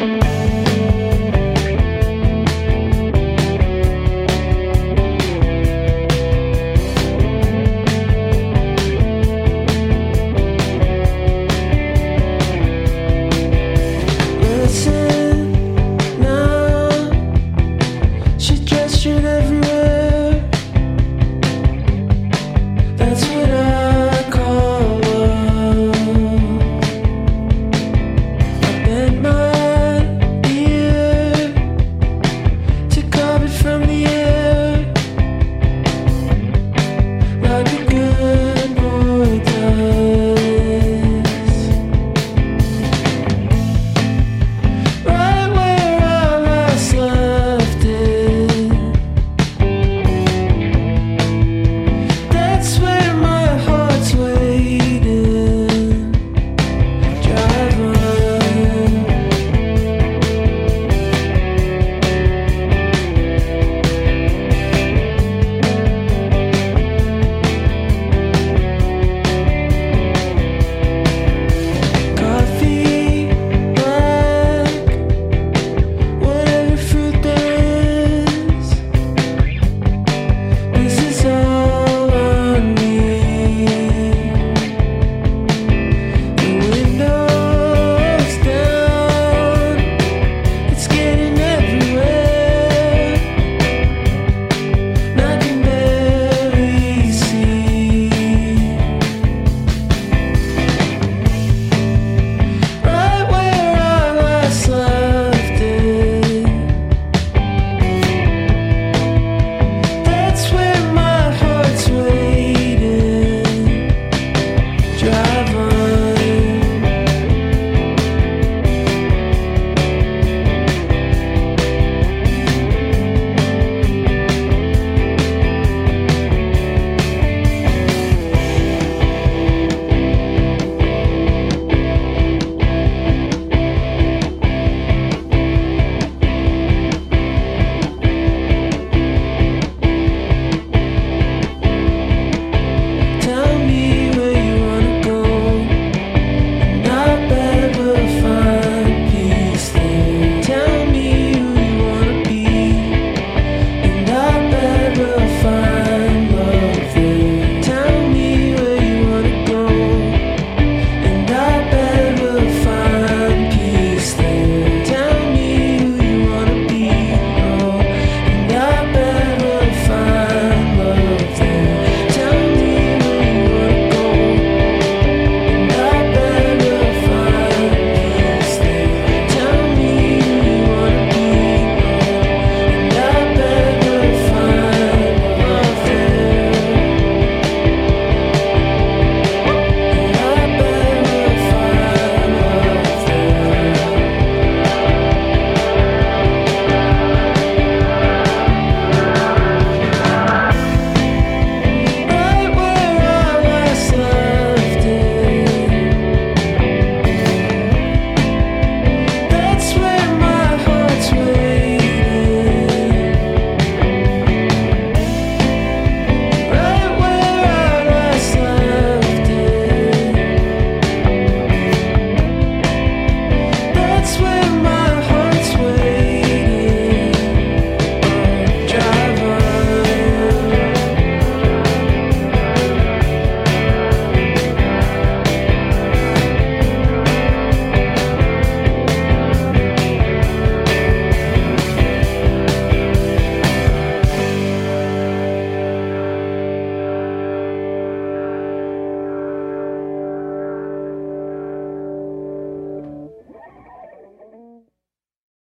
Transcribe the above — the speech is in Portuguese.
Música